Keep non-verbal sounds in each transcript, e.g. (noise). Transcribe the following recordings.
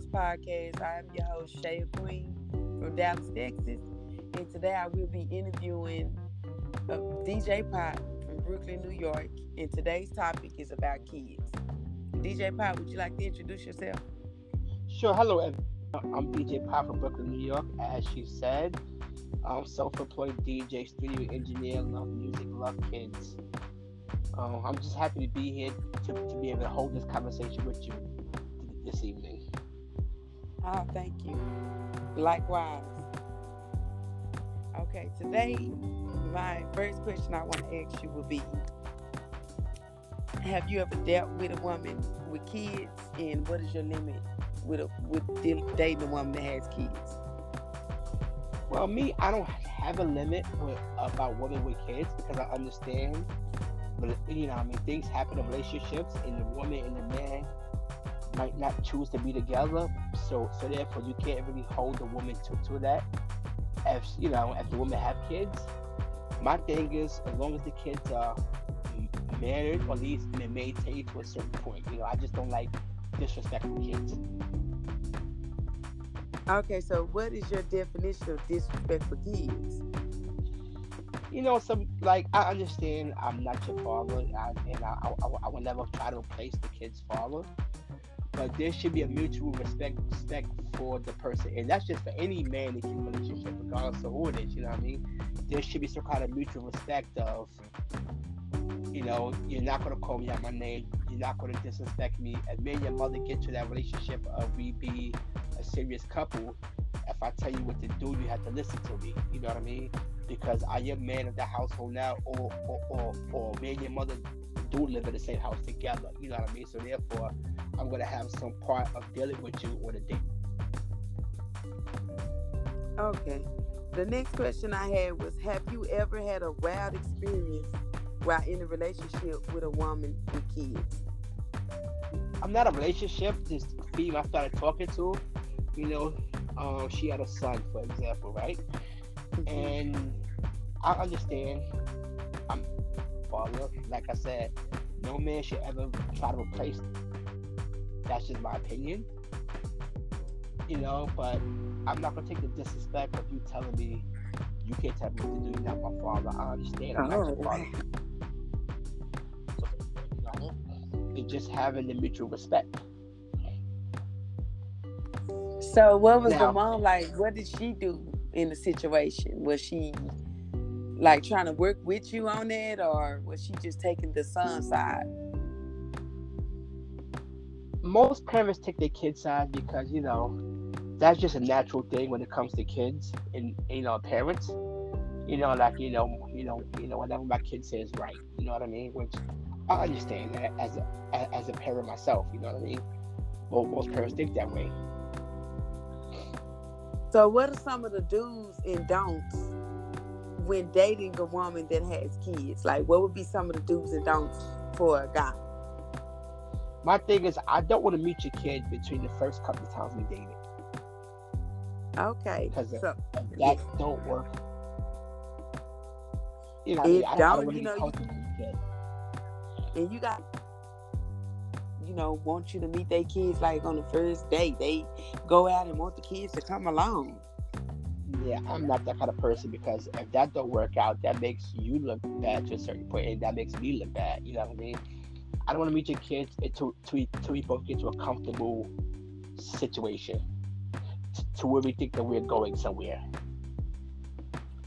Ghost Podcast. I am your host, Shea Queen from Dallas, Texas. And today I will be interviewing uh, DJ Pop from Brooklyn, New York. And today's topic is about kids. DJ Pop, would you like to introduce yourself? Sure. Hello. I'm DJ Pop from Brooklyn, New York. As she said, I'm self-employed DJ, studio engineer, love music, love kids. Um, I'm just happy to be here to, to be able to hold this conversation with you this evening. Oh, thank you. Likewise. Okay, today my first question I want to ask you will be Have you ever dealt with a woman with kids, and what is your limit with a, with dating a woman that has kids? Well, me, I don't have a limit with, about women with kids because I understand you know, I mean, things happen in relationships, and the woman and the man might not choose to be together. So, so therefore, you can't really hold the woman to, to that. If you know, if the woman have kids, my thing is, as long as the kids are married or at least maintained to a certain point, you know, I just don't like disrespectful kids. Okay, so what is your definition of disrespect for kids? you know, some like I understand I'm not your father, and I, and I, I, I will never try to replace the kid's father. But there should be a mutual respect respect for the person, and that's just for any man in a relationship, regardless of who it is. You know what I mean? There should be some kind of mutual respect of, you know, you're not gonna call me out my name, you're not gonna disrespect me. And me and your mother get to that relationship of we be a serious couple, if I tell you what to do, you have to listen to me. You know what I mean? because I am man of the household now, or or, or, or me and your mother do live in the same house together. You know what I mean? So therefore, I'm gonna have some part of dealing with you on a date. Okay. The next question I had was Have you ever had a wild experience while in a relationship with a woman with kids? I'm not a relationship. This female I started talking to, you know, um, she had a son, for example, right? Mm-hmm. And I understand. I'm father. Like I said, no man should ever try to replace. That's just my opinion. You know, but I'm not gonna take the disrespect of you telling me you can't tell me what to do. You're not my father. I understand. I'm oh, not your oh. father. it's just having the mutual respect. So, what was now, the mom like? What did she do in the situation? Was she like trying to work with you on it, or was she just taking the son side? Most parents take their kid's side because you know that's just a natural thing when it comes to kids and you know parents. You know, like you know, you know, you know, whatever my kid says right. You know what I mean? Which I understand that as a as a parent myself. You know what I mean? Well, most parents think that way. So, what are some of the do's and don'ts when dating a woman that has kids? Like, what would be some of the do's and don'ts for a guy? My thing is, I don't want to meet your kid between the first couple of times we dated. Okay. Because so, that yeah. don't work. You know, it I, don't, you know, you, and you got you know want you to meet their kids like on the first date they go out and want the kids to come along yeah, I'm not that kind of person because if that don't work out, that makes you look bad to a certain point, and that makes me look bad. You know what I mean? I don't want to meet your kids until, until, until we both get to a comfortable situation, to where we think that we're going somewhere.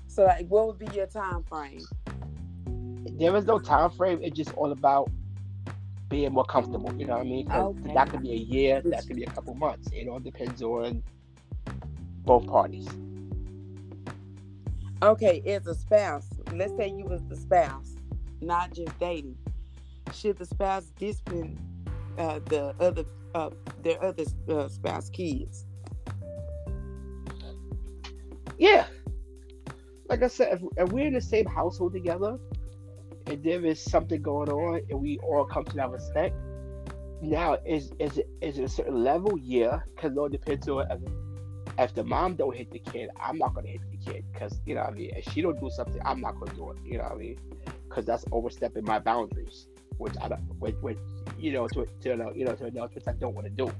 So, like, what would be your time frame? There is no time frame. It's just all about being more comfortable. You know what I mean? Okay. That could be a year. That could be a couple months. It all depends on both parties. Okay, as a spouse, let's say you was the spouse, not just dating. Should the spouse discipline uh, the other uh, their other uh, spouse kids? Yeah, like I said, if, if, we're in the same household together, and there is something going on, and we all come to that respect. Now, is is it is it a certain level? Yeah, because it all depends on if the mom don't hit the kid, I'm not gonna hit the kid because you know what I mean. If she don't do something, I'm not gonna do it. You know what I mean? Because that's overstepping my boundaries, which I don't, which, which you know, to, to you know, to which I don't want to do.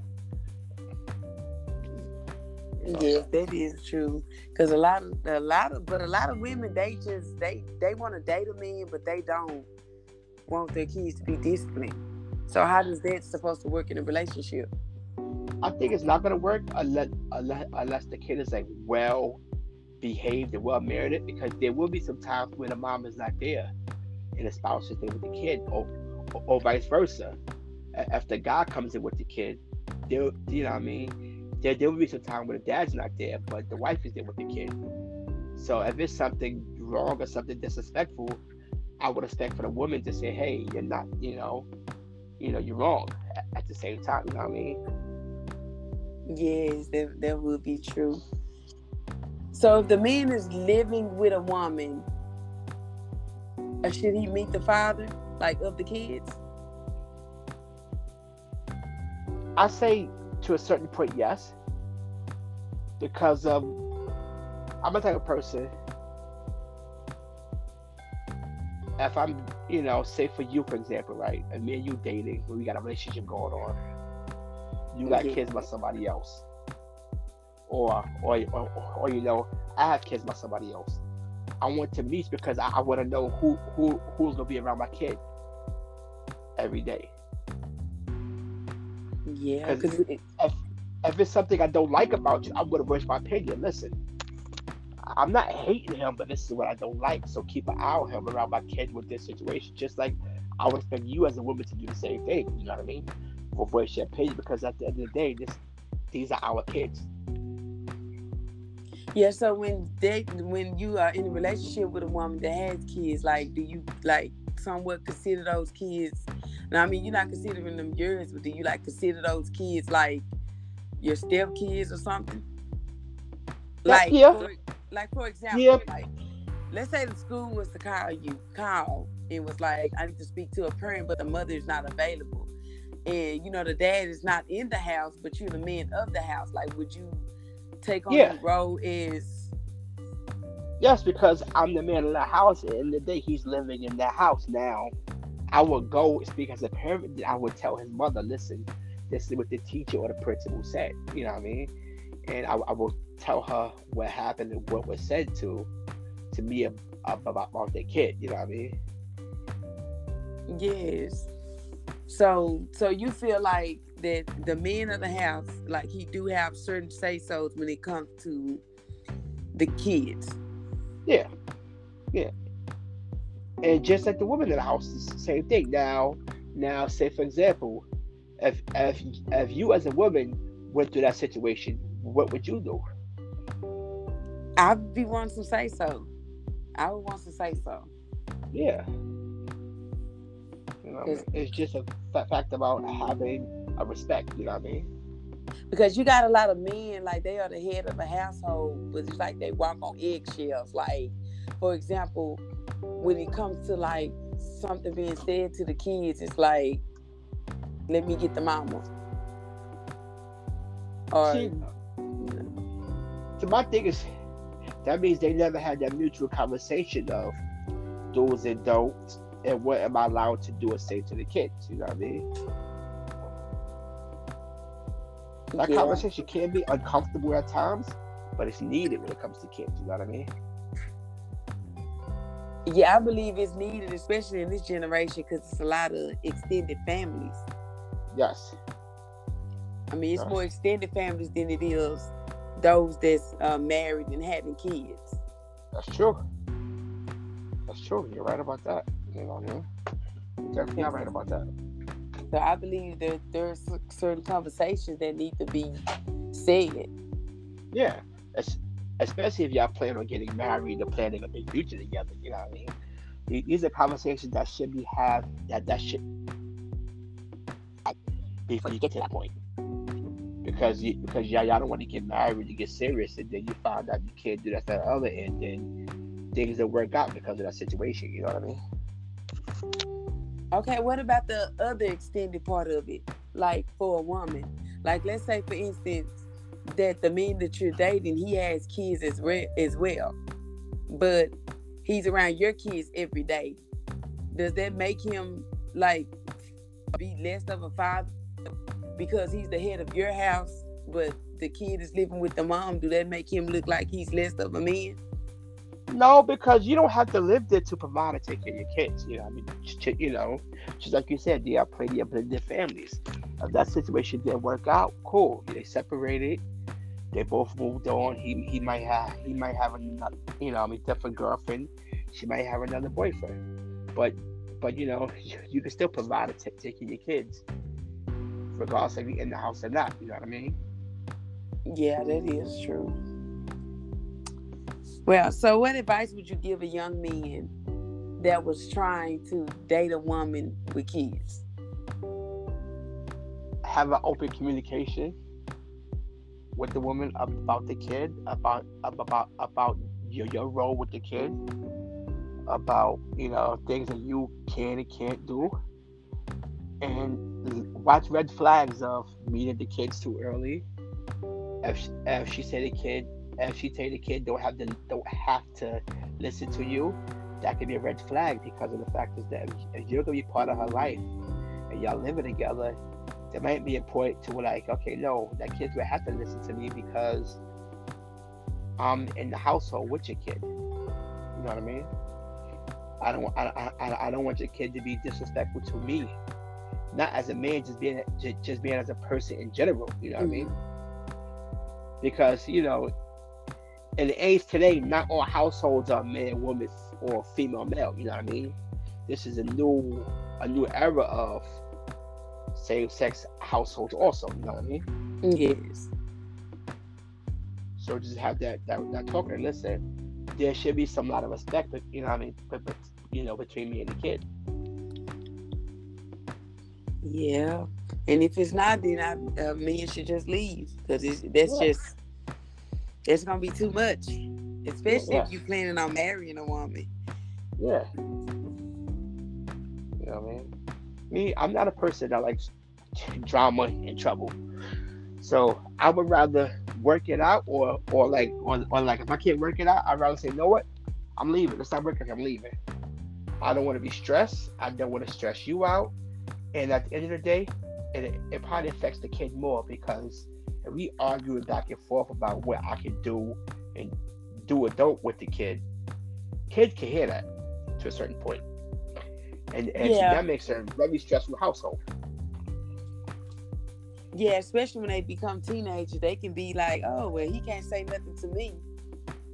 Yes, that is true. Because a lot of a lot of but a lot of women they just they they want to date a man, but they don't want their kids to be disciplined. So how does that supposed to work in a relationship? I think it's not gonna work unless unless, unless the kid is like well behaved and well married because there will be some times when the mom is not there and the spouse is there with the kid or, or, vice versa. After God comes in with the kid, you know what I mean there, there will be some time where the dad's not there, but the wife is there with the kid. So if it's something wrong or something disrespectful, I would expect for the woman to say, "Hey, you're not, you know, you know, you're wrong." At the same time, you know what I mean? Yes, that that would be true. So if the man is living with a woman, uh, should he meet the father, like of the kids? I say to a certain point, yes. Because um, I'm a type of person. If I'm, you know, say for you, for example, right, and me and you dating, we got a relationship going on, you got kids by somebody else, or, or, or, or, you know, I have kids by somebody else. I want to meet because I, I want to know who, who, who's gonna be around my kid every day. Yeah, because if, if it's something I don't like about you, I'm gonna voice my opinion. Listen, I'm not hating him, but this is what I don't like. So keep an eye on him around my kid with this situation. Just like I would expect you as a woman to do the same thing. You know what I mean? For voice your opinion, because at the end of the day, this these are our kids. Yeah. So when they when you are in a relationship with a woman that has kids, like, do you like somewhat consider those kids? Now, I mean, you're not considering them yours, but do you like consider those kids like your step kids or something? Like, yeah. for, like for example, yeah. like let's say the school was to call you, call and was like, I need to speak to a parent, but the mother is not available, and you know the dad is not in the house, but you're the man of the house. Like, would you take on yeah. the role is Yes, because I'm the man of the house, and the day he's living in that house now, I would go speak as a parent. I would tell his mother, listen, this is what the teacher or the principal said. You know what I mean? And I, I will tell her what happened and what was said to to me about, about the kid. You know what I mean? Yes. So so you feel like that the man of the house, like he do have certain say so's when it comes to the kids. Yeah. Yeah. And just like the woman in the house, it's the same thing. Now, now, say for example, if if if you as a woman went through that situation, what would you do? I'd be wanting to say so. I would want to say so. Yeah. You know, it's just a fact about having a respect. You know what I mean? Because you got a lot of men like they are the head of a household, but it's like they walk on eggshells. Like, for example, when it comes to like something being said to the kids, it's like let me get the mama. Or See, so my thing is that means they never had that mutual conversation of do's and don'ts and what am I allowed to do or say to the kids. You know what I mean? That yeah. conversation can be uncomfortable at times, but it's needed when it comes to kids. You know what I mean? Yeah, I believe it's needed, especially in this generation, because it's a lot of extended families. Yes. I mean, it's yes. more extended families than it is those that's uh, married and having kids. That's true. That's true. You're right about that. You know, You're definitely not right about that. So I believe that there's certain conversations that need to be said. Yeah, especially if y'all plan on getting married or planning a big future together. You know what I mean? These are conversations that should be had. That that should before you get to that point. Because you, because y'all, y'all don't want to get married to get serious, and then you find out you can't do that, that other, and then things don't work out because of that situation. You know what I mean? Okay, what about the other extended part of it? Like for a woman, like let's say for instance that the man that you're dating, he has kids as, re- as well, but he's around your kids every day. Does that make him like be less of a father because he's the head of your house, but the kid is living with the mom, do that make him look like he's less of a man? No, because you don't have to live there to provide and take care of your kids. You know, I mean, you know, just like you said, they are plenty of blended families. If that situation didn't work out, cool. They separated. They both moved on. He he might have he might have another, you know, I mean, different girlfriend. She might have another boyfriend. But but you know, you, you can still provide and take care of your kids regardless if you're in the house or not. You know what I mean? Yeah, that is true. Well, so what advice would you give a young man that was trying to date a woman with kids? Have an open communication with the woman about the kid, about about about your, your role with the kid, about you know things that you can and can't do, and watch red flags of meeting the kids too early. If if she said the kid, if she tell the kid don't have to don't have to listen to you, that could be a red flag because of the fact is that if you're gonna be part of her life and y'all living together, there might be a point to like, okay, no, that kid's gonna have to listen to me because I'm in the household with your kid. You know what I mean? I don't I, I, I don't want your kid to be disrespectful to me not as a man, just being just, just being as a person in general. You know what mm-hmm. I mean? Mm-hmm. Because you know, in the age today, not all households are man, woman, or female, male. You know what I mean? This is a new a new era of same sex households. Also, you know what I mean? Yes. So just have that that, that talk and listen. There should be some lot of respect, but you know what I mean? But, but you know, between me and the kid. Yeah, and if it's not, then I, uh, men should just leave because that's yeah. just it's gonna be too much, especially yeah. if you're planning on marrying a woman. Yeah. You know what I mean? Me, I'm not a person that likes (laughs) drama and trouble. So I would rather work it out, or or like or, or like if I can't work it out, I'd rather say, you know what, I'm leaving. It's not working. I'm leaving. I don't want to be stressed. I don't want to stress you out. And at the end of the day, it, it probably affects the kid more because if we argue back and forth about what I can do and do don't with the kid, kid can hear that to a certain point. And, and yeah. so that makes a very stressful household. Yeah, especially when they become teenagers, they can be like, "Oh, well, he can't say nothing to me."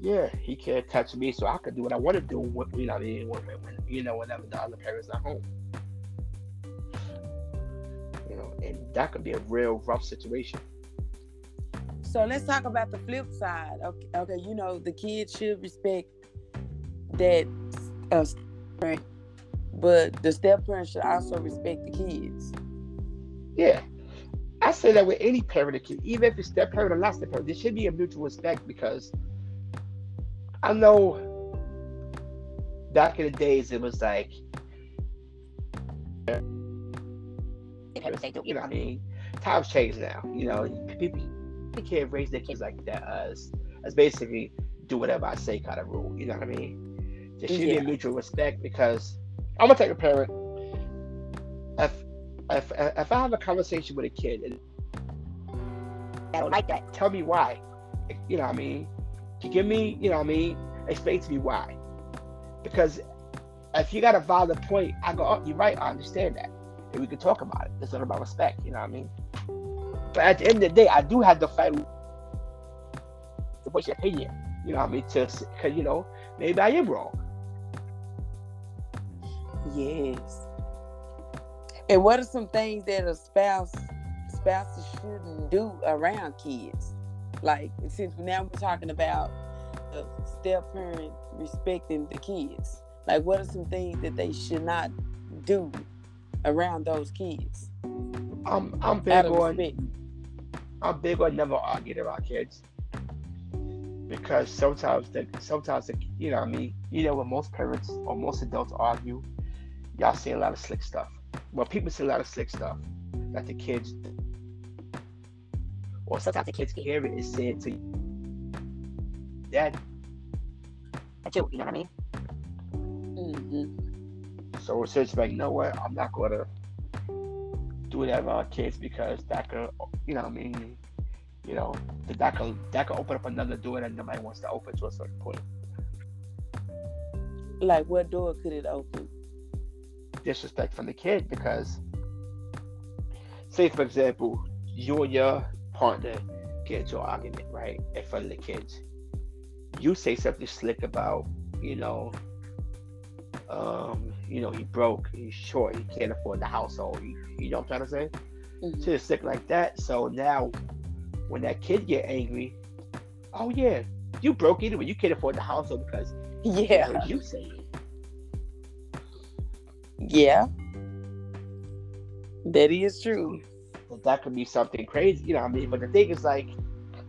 Yeah, he can't touch me, so I can do what I want to do. When, you know, when, when, you know, whenever the other parents are home you know, and that could be a real rough situation. So let's talk about the flip side. Okay, okay you know the kids should respect that uh, parent, but the step parent should also respect the kids. Yeah, I say that with any parent kid, even if it's step parent or not step parent, there should be a mutual respect because I know back in the days it was like You know I mean? Times change now. You know, people, people can't raise their kids like that as as basically do whatever I say kind of rule. You know what I mean? There should yeah. be a mutual respect because I'm gonna take a parent. If if if I have a conversation with a kid and I don't like that, tell me why. You know what I mean? To give me, you know what I mean? Explain to me why. Because if you got a valid point, I go, oh, you're right, I understand that and we can talk about it. It's not about respect, you know what I mean? But at the end of the day, I do have to fight what's your opinion, you know what I mean? To, cause you know, maybe I am wrong. Yes. And what are some things that a spouse spouses shouldn't do around kids? Like since now we're talking about the step parent respecting the kids. Like what are some things that they should not do around those kids. I'm I'm big on respect. I'm big on never arguing about kids because sometimes the sometimes the, you know what I mean you know when most parents or most adults argue, y'all say a lot of slick stuff. Well, people say a lot of slick stuff that the kids or sometimes the kids can hear it is said to dad. That's you, you know what I mean? Mm-hmm. So it's just like, you know what? I'm not gonna do whatever our kids because that could, you know, I mean, you know, that could that could open up another door that nobody wants to open to a certain point. Like what door could it open? Disrespect from the kid because say for example, you and your partner get into an argument, right? In front of the kids. You say something slick about, you know, um, you know, he broke, he's short, he can't afford the household. You, you know what I'm trying to say? Mm-hmm. Sick like that. So now when that kid get angry, oh yeah, you broke anyway. You can't afford the household because yeah, you say it. Yeah, that is true. That could be something crazy, you know. what I mean, but the thing is, like,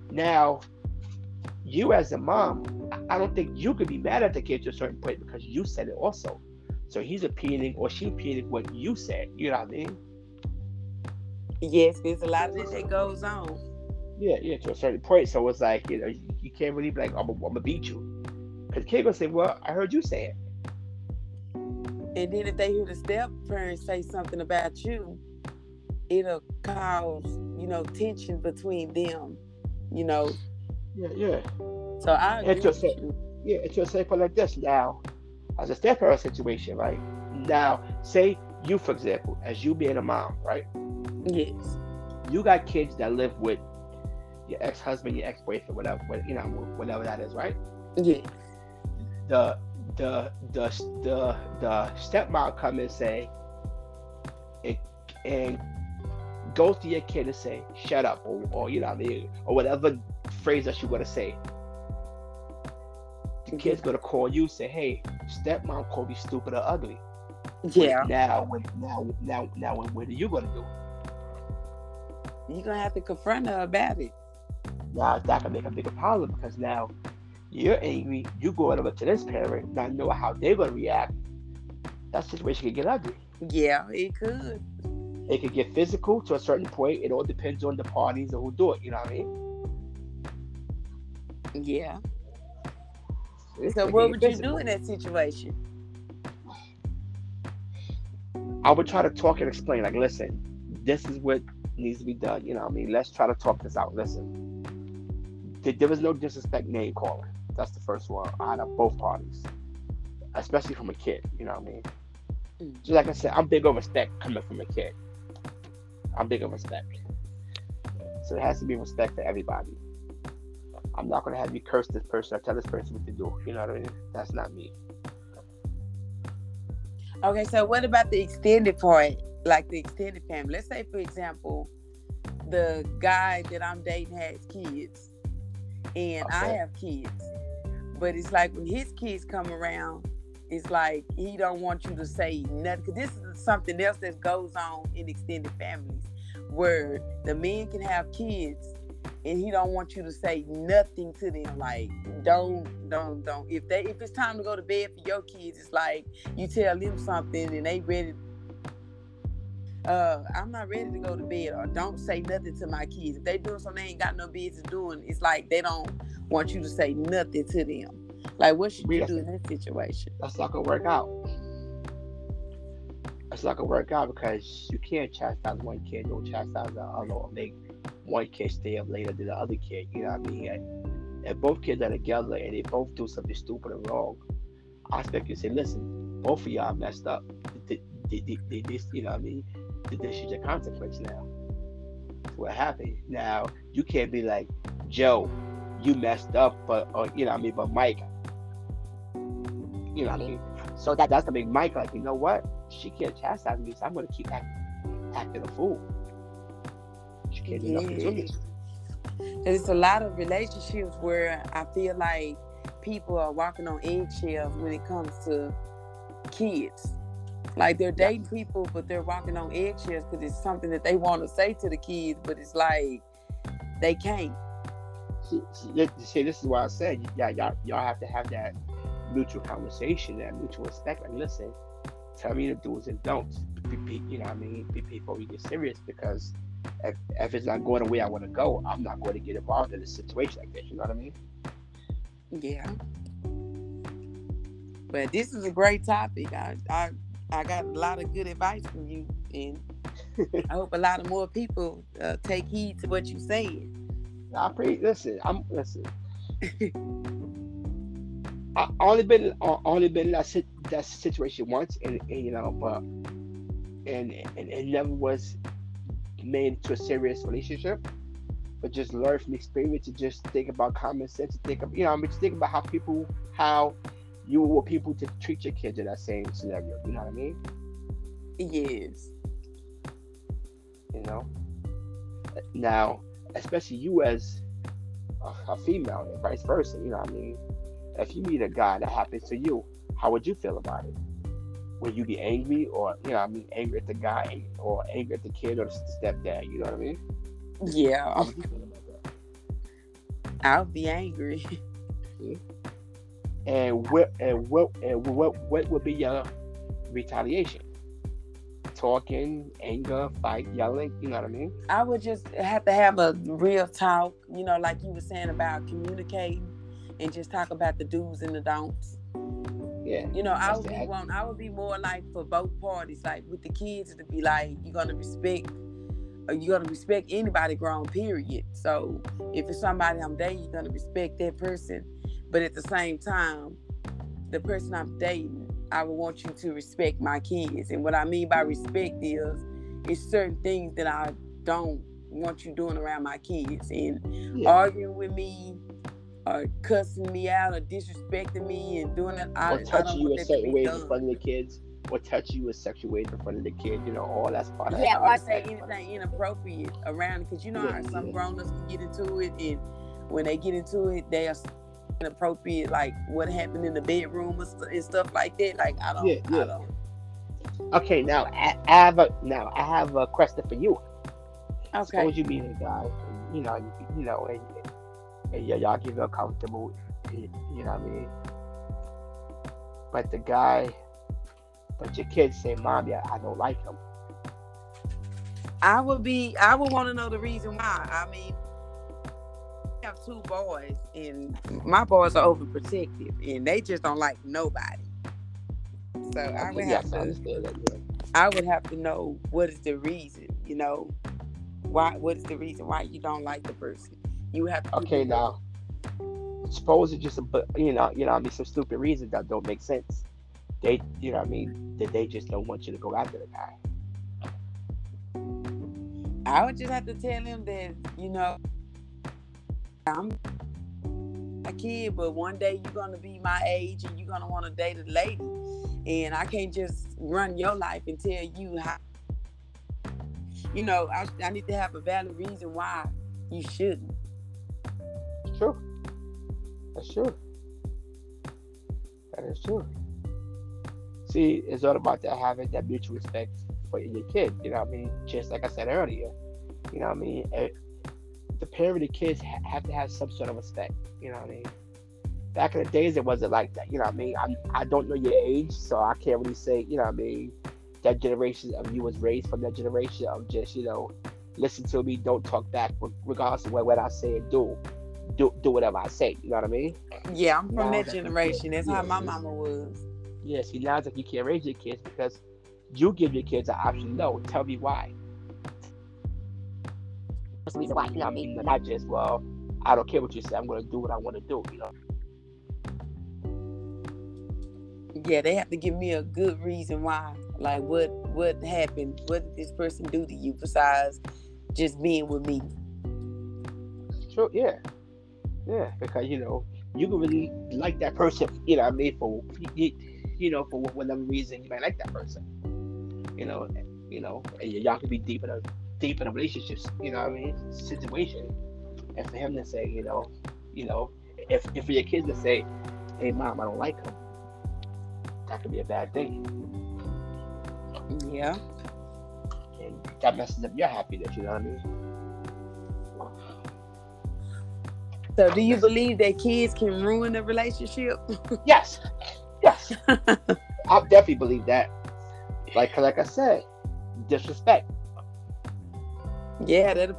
now you as a mom, I don't think you could be mad at the kid to a certain point because you said it also. So he's appealing or she appealing what you said. You know what I mean? Yes, there's a lot of this that goes on. Yeah, yeah, to a certain point. So it's like, you know, you, you can't really be like, I'm gonna beat you. Because kid gonna say, Well, I heard you say it. And then if they hear the step parents say something about you, it'll cause, you know, tension between them, you know. Yeah, yeah. So I agree it's just, Yeah, it's just say like this now. As a step parent situation, right? Now, say you, for example, as you being a mom, right? Yes. You got kids that live with your ex-husband, your ex-boyfriend, whatever, you know, whatever that is, right? Yeah. The the the the the stepmom come and say, and, and go to your kid and say, "Shut up," or, or you know, I mean, or whatever phrase that you want to say. The kid's gonna call you, say, "Hey, stepmom called you stupid or ugly." Yeah. Now, when now now now, what are you gonna do? You're gonna have to confront her about it now that can make a bigger problem because now you're angry, you go over to this parent, not know how they're gonna react. That situation can get ugly. Yeah, it could. It could get physical to a certain point. It all depends on the parties or who do it. You know what I mean? Yeah. So what would physical. you do in that situation? I would try to talk and explain, like, listen, this is what needs to be done. You know what I mean? Let's try to talk this out. Listen, there was no disrespect name calling. That's the first one out of both parties, especially from a kid. You know what I mean? Mm. So like I said, I'm big on respect coming from a kid. I'm big on respect. So it has to be respect for everybody. I'm not gonna have you curse this person or tell this person what to do. You know what I mean? That's not me. Okay, so what about the extended part, like the extended family? Let's say, for example, the guy that I'm dating has kids and okay. I have kids. But it's like when his kids come around, it's like he don't want you to say nothing. Cause this is something else that goes on in extended families, where the men can have kids, and he don't want you to say nothing to them. Like don't, don't, don't. If they, if it's time to go to bed for your kids, it's like you tell them something, and they ready uh, I'm not ready to go to bed, or don't say nothing to my kids. If they doing something they ain't got no business doing, it's like they don't want you to say nothing to them. Like, what should you do in that situation? That's not gonna work out. That's not gonna work out because you can't chastise one kid, don't chastise the other, make one kid stay up later than the other kid. You know what I mean? And if both kids are together and they both do something stupid and wrong, I expect you to say, listen, both of y'all messed up. This, you know what I mean? this is your consequence now. What happened. Now you can't be like, Joe, you messed up, but or you know what I mean, but Mike, you know what I mean. So that that's to make Mike like, you know what? She can't chastise me, so I'm gonna keep acting, acting a fool. She can't do yeah. nothing to me. There's a lot of relationships where I feel like people are walking on eggshells when it comes to kids. Like they're dating people, but they're walking on eggshells because it's something that they want to say to the kids, but it's like they can't. See, see, this is why I said, yeah, y'all, y'all have to have that mutual conversation, that mutual respect. Like, listen, tell me the do's and don'ts. You know what I mean? be, Before we get serious, because if, if it's not going the way I want to go, I'm not going to get involved in a situation like this. You know what I mean? Yeah. But this is a great topic. I, I I got a lot of good advice from you, and (laughs) I hope a lot of more people uh, take heed to what you said. I pre listen. I'm listen. (laughs) I only been only been in that that situation once, and, and you know, but and, and it never was made to a serious relationship. But just learn from experience to just think about common sense. To think of you know, I mean, just think about how people how you want people to treat your kids in that same scenario. You know what I mean? Yes. You know. Now, especially you as a, a female, and vice versa. You know what I mean? if you meet a guy that happens to you, how would you feel about it? Would you be angry or you know I mean angry at the guy or angry at the kid or the stepdad? You know what I mean? Yeah. I'll be angry. (laughs) And what and what and what what would be your retaliation? Talking, anger, fight, yelling. You know what I mean? I would just have to have a real talk. You know, like you were saying about communicating and just talk about the do's and the don'ts. Yeah. You know, I would be one. I would be more like for both parties, like with the kids to be like, you're gonna respect, uh, or you're gonna respect anybody grown. Period. So if it's somebody I'm dating, you're gonna respect that person. But at the same time, the person I'm dating, I would want you to respect my kids. And what I mean by respect is, it's certain things that I don't want you doing around my kids and yeah. arguing with me or cussing me out or disrespecting me and doing it. I, or touching you a certain way in front of the kids. Or touch you a sexual way in front of the kid, you know, all that's part of it. Yeah, I say anything inappropriate around it, because you know yeah, how some yeah. grown ups can get into it, and when they get into it, they are inappropriate, like what happened in the bedroom and stuff like that. Like I don't, yeah, yeah. I don't. Okay, now I, have a now I have a question for you. Okay. Suppose you meet a guy, you know, you, you know, and yeah, y'all get real comfortable. You know what I mean? But the guy, but your kids say, "Mom, yeah, I don't like him." I would be. I would want to know the reason why. I mean, I have two boys, and my boys are overprotective, and they just don't like nobody. So I would have to. That, yeah. I would have to know what is the reason. You know, why? What is the reason why you don't like the person? You have to okay now. Suppose it's just a but you know you know I mean some stupid reasons that don't make sense. They you know I mean that they just don't want you to go after the guy. I would just have to tell him that you know I'm a kid, but one day you're gonna be my age and you're gonna want to date a lady, and I can't just run your life and tell you how. You know, I, I need to have a valid reason why you shouldn't true. That's true. That is true. See, it's all about that having that mutual respect for your kid. You know what I mean? Just like I said earlier. You know what I mean? It, the parent and the kids ha- have to have some sort of respect. You know what I mean? Back in the days, it wasn't like that. You know what I mean? I, I don't know your age, so I can't really say, you know what I mean? That generation of you was raised from that generation of just, you know, listen to me, don't talk back, regardless of what, what I say and do do do whatever I say. You know what I mean? Yeah, I'm from that generation. That's how my mama was. Yeah, see now it's like you can't raise your kids because you give your kids an option. No, tell me why. That's the reason why. You know what I mean? Not just well, I don't care what you say. I'm going to do what I want to do. You know. Yeah, they have to give me a good reason why. Like what what happened? What did this person do to you besides just being with me? Sure. Yeah. Yeah, because you know you can really like that person. You know, I mean, for you, know, for whatever reason you might like that person. You know, you know, and y'all can be deep in a deep in a relationships. You know, what I mean, situation. And for him to say, you know, you know, if if for your kids to say, "Hey, mom, I don't like him," that could be a bad thing. Yeah. And that messes up your happiness. You know what I mean? So, do you believe that kids can ruin a relationship? (laughs) yes, yes, (laughs) I definitely believe that. Like, like I said, disrespect. Yeah, that.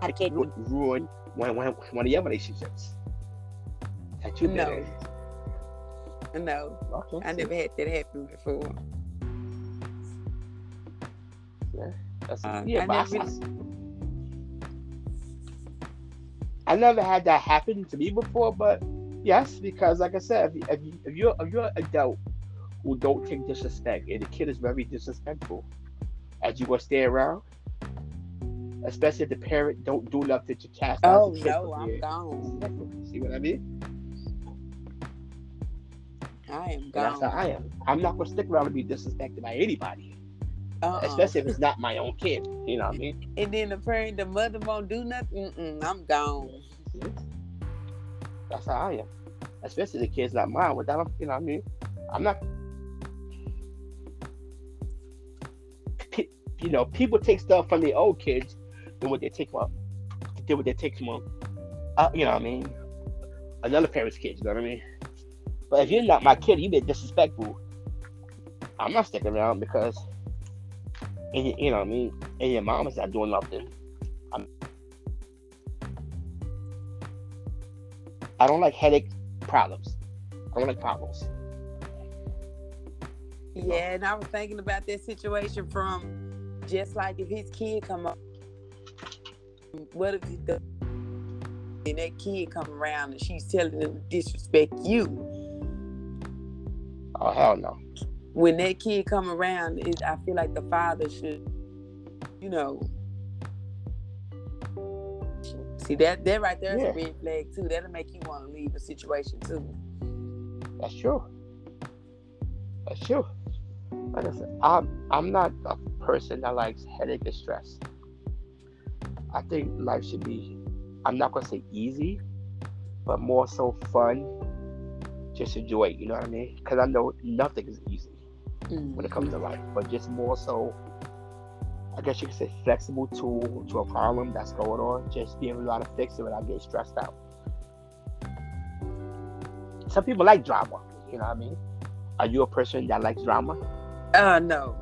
How a kid ruin, ruin one, one, one of your relationships that you no. No, okay, I never had that happen before. Yeah. That's, Uh, yeah, I I, never really- I, never had that happen to me before, but yes, because like I said, if, if, you, if you're if you're an adult who don't take disrespect and the kid is very disrespectful, as you gonna stay around, especially if the parent don't do nothing to chastise Oh the kid no, I'm gone. See what I mean? I am And that's how. I am. I'm not gonna stick around and be disrespected by anybody, Uh-uh. especially if it's not my own kid. You know what I mean? And then the parent, the mother won't do nothing. Mm-mm, I'm gone. That's how I am. Especially the kids not mine. Without you know what I mean? I'm not. You know, people take stuff from the old kids than what they take from, than what they take from, uh, you know what I mean? Another parent's kids. You know what I mean? But if you're not my kid, you been disrespectful. I'm not sticking around because, and you, you know what I mean? And your mom is not doing nothing. I'm, I don't like headache problems. I don't like problems. Yeah, and I was thinking about that situation from just like if his kid come up, what if the and that kid come around and she's telling him to disrespect you? Oh hell no. When that kid come around, it, I feel like the father should, you know. See that that right there is Yeah. a red flag too. That'll make you want to leave a situation too. That's true. That's true. Like I said, I'm I'm not a person that likes headache and stress. I think life should be I'm not gonna say easy, but more so fun. Just enjoy it, you know what I mean? Because I know nothing is easy when it comes to life, but just more so I guess you could say flexible to to a problem that's going on, just being able to to fix it without getting stressed out. Some people like drama, you know what I mean? Are you a person that likes drama? Uh no.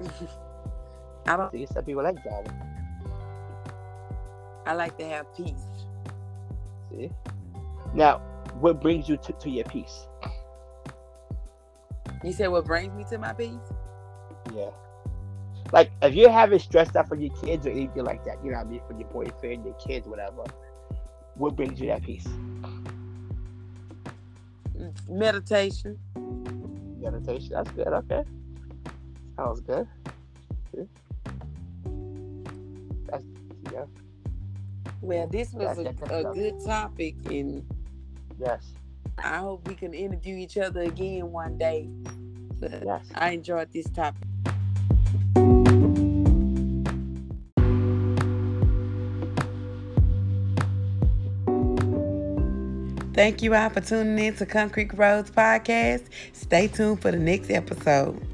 (laughs) I don't. See, some people like drama. I like to have peace. See? Now, what brings you to, to your peace? You said what brings me to my peace? Yeah. Like if you're having stressed out for your kids or anything like that, you know what I mean, for your boyfriend, your kids, whatever. What brings you that peace? Meditation. Meditation. That's good. Okay. Sounds good. See? That's yeah. Well, this was That's a, a good topic, and Yes. I hope we can interview each other again one day. But Yes. I enjoyed this topic. Thank you all for tuning in to Concrete Rose Podcast. Stay tuned for the next episode.